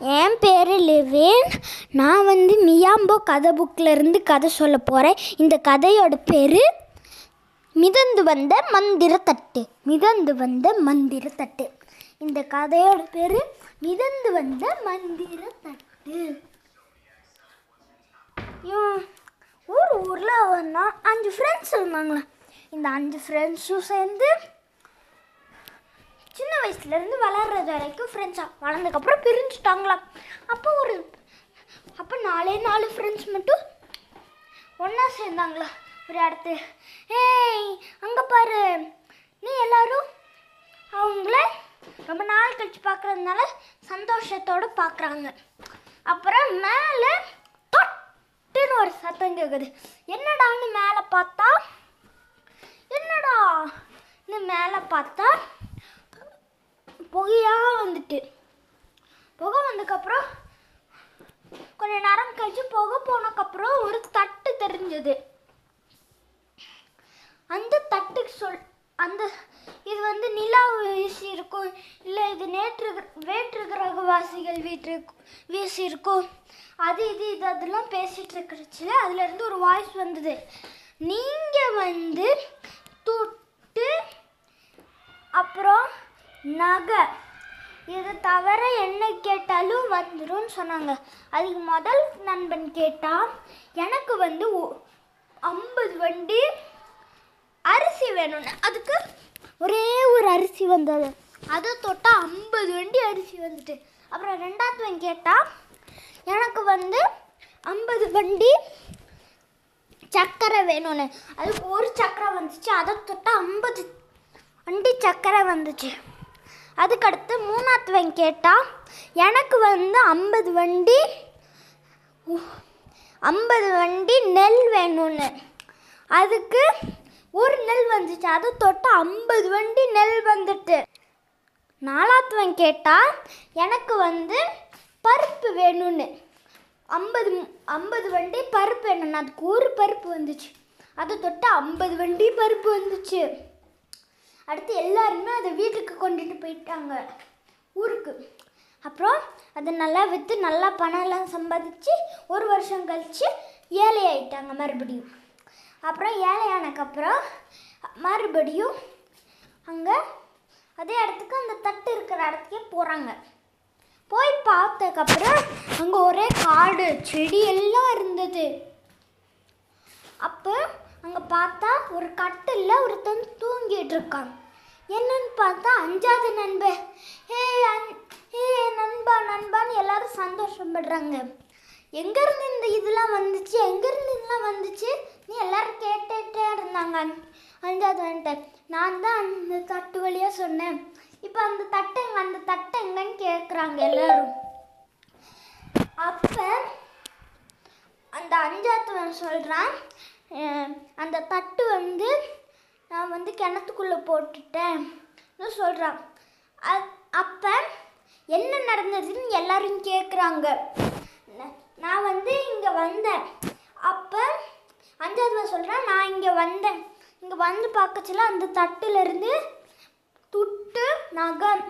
என் பேர் லிவின். நான் வந்து மியாம்போ கதை புக்கில் இருந்து கதை சொல்ல போகிறேன் இந்த கதையோட பேர் மிதந்து வந்த மந்திர தட்டு மிதந்து வந்த மந்திர தட்டு இந்த கதையோட பேர் மிதந்து வந்த மந்திர தட்டு இவன் ஒரு ஊரில் நான் அஞ்சு ஃப்ரெண்ட்ஸ் இருந்தாங்களே? இந்த அஞ்சு ஃப்ரெண்ட்ஸும் சேர்ந்து வயசுலேருந்து வளர்றது வரைக்கும் ஃப்ரெண்ட்ஸாக வளர்ந்ததுக்கப்புறம் பிரிஞ்சுட்டாங்களாம் அப்போ ஒரு அப்போ நாலே நாலு ஃப்ரெண்ட்ஸ் மட்டும் ஒன்றா சேர்ந்தாங்களா? ஒரு இடத்து. ஏய் அங்கே பாரு. நீ எல்லாரும் அவங்கள ரொம்ப நாள் கழிச்சு பார்க்குறதுனால சந்தோஷத்தோடு பார்க்குறாங்க அப்புறம் மேலே தொட்டுன்னு ஒரு சத்தம் கேட்குது என்னடான்னு மேலே பார்த்தா? என்னடா மேலே பார்த்தா? புகையாக வந்துட்டு. புகை வந்ததுக்கப்புறம் கொஞ்ச நேரம் கழிச்சு புகை போனதுக்கப்புறம் ஒரு தட்டு தெரிஞ்சது. அந்த தட்டுக்கு சொல் அந்த இது வந்து நிலா வீசி இருக்கும். இல்லை இது நேற்று கிர- வேற்று கிரகவாசிகள் வீட்டு வீசி இருக்கும். அது இது இது அதெல்லாம் பேசிட்டு இருக்கிறச்சு அதுலேருந்து ஒரு வாய்ஸ் வந்தது. நீங்கள் வந்து துட்டு அப்புறம் நகை. இது தவிர என்ன கேட்டாலும் வந்துடும்னு சொன்னாங்க. அதுக்கு முதல் நண்பன் கேட்டான் எனக்கு வந்து ஐம்பது வண்டி அரிசி வேணும்னு. அதுக்கு ஒரே ஒரு அரிசி வந்தது. அதை தொட்டால் ஐம்பது வண்டி அரிசி வந்துட்டு. அப்புறம் ரெண்டாவதுவன் கேட்டால் எனக்கு வந்து ஐம்பது வண்டி சக்கரை வேணும்னு. அதுக்கு ஒரு சக்கரை வந்துச்சு. அதை தொட்டால் ஐம்பது வண்டி சக்கரை வந்துச்சு. அதுக்கடுத்து மூணாத்துவன் கேட்டால் எனக்கு வந்து ஐம்பது வண்டி ஐம்பது வண்டி நெல் வேணும்னு. அதுக்கு ஒரு நெல் வந்துச்சு. அதை தொட்டு ஐம்பது வண்டி நெல் வந்துட்டு. நாலாத்துவன் கேட்டால் எனக்கு வந்து பருப்பு வேணும்னு. ஐம்பது ஐம்பது வண்டி பருப்பு வேணும்னு. அதுக்கு ஒரு பருப்பு வந்துச்சு. அதை தொட்டு ஐம்பது வண்டி பருப்பு வந்துச்சு. அடுத்து எல்லாருமே அதை வீட்டுக்கு கொண்டுட்டு போயிட்டாங்க. ஊருக்கு. அப்புறம் அதை நல்லா விற்று நல்லா பணம்லாம் சம்பாதிச்சு ஒரு வருஷம் கழித்து ஏழை ஆயிட்டாங்க மறுபடியும். அப்புறம் ஏழையானக்கப்புறம் மறுபடியும் அங்கே அதே இடத்துக்கு அந்த தட்டு இருக்கிற இடத்துக்கே போகிறாங்க போய் பார்த்ததுக்கப்புறம் அங்கே ஒரே காடு செடி எல்லாம் இருந்தது. அப்போ அங்கே பார்த்தா ஒரு கட்டில் ஒருத்தன் தூங்கிட்டு இருக்கான் என்னன்னு பார்த்தா அஞ்சாவது நண்பன் ஹே அன் ஹே நண்பா நண்பான்னு எல்லாரும் சந்தோஷப்படுறாங்க. எங்கேருந்து இந்த இதெல்லாம் வந்துச்சு? எங்கேருந்து இதெல்லாம் வந்துச்சு? நீ எல்லாரும் கேட்டுட்டே இருந்தாங்க. அஞ்சாவது வந்துட்டு நான் தான் அந்த தட்டு வழியாக சொன்னேன். இப்போ அந்த தட்டை எங்க அந்த தட்டு எங்கன்னு கேட்குறாங்க எல்லாரும். அப்போ அந்த அஞ்சாத்துவன் சொல்கிறான் அந்த தட்டு வந்து நான் வந்து கிணத்துக்குள்ளே போட்டுட்டேன். சொல்கிறான் அப்போ என்ன நடந்ததுன்னு எல்லாரும் கேட்குறாங்க நான் வந்து இங்கே வந்தேன். அப்போ அஞ்சாவது சொல்கிறேன் நான் இங்கே வந்தேன். இங்கே வந்து பார்க்கச்சில அந்த தட்டுலேருந்து துட்டு நகம்.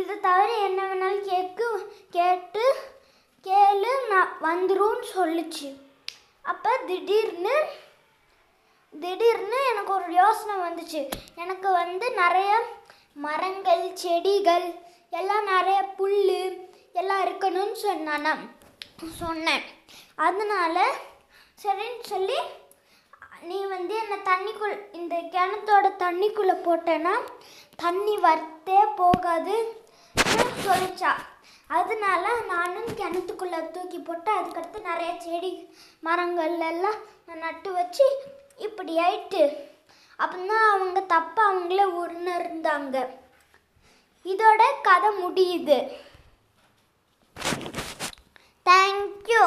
இது தவிர என்ன வேணாலும் கேட்கு கேட்டு கேளு நான் வந்துடும் சொல்லுச்சு. அப்போ திடீர்னு திடீர்னு எனக்கு ஒரு யோசனை வந்துச்சு. எனக்கு வந்து நிறைய மரங்கள் செடிகள் எல்லாம் நிறைய புல் எல்லாம் இருக்கணும்னு சொன்னானா சொன்னேன். அதனால சரின்னு சொல்லி நீ வந்து என்னை தண்ணிக்குள் இந்த கிணத்தோட தண்ணிக்குள்ளே போட்டேன்னா தண்ணி வரத்தே போகாது சொல்லிச்சா. அதனால நானும் கிணத்துக்குள்ளே தூக்கி போட்டு அதுக்கடுத்து நிறைய செடி மரங்கள் எல்லாம் நான் நட்டு வச்சு இப்படி ஆயிட்டு அப்படின்னா அவங்க தப்ப அவங்களே உணர்ந்தாங்க. இதோட கதை முடியுது. தேங்க்யூ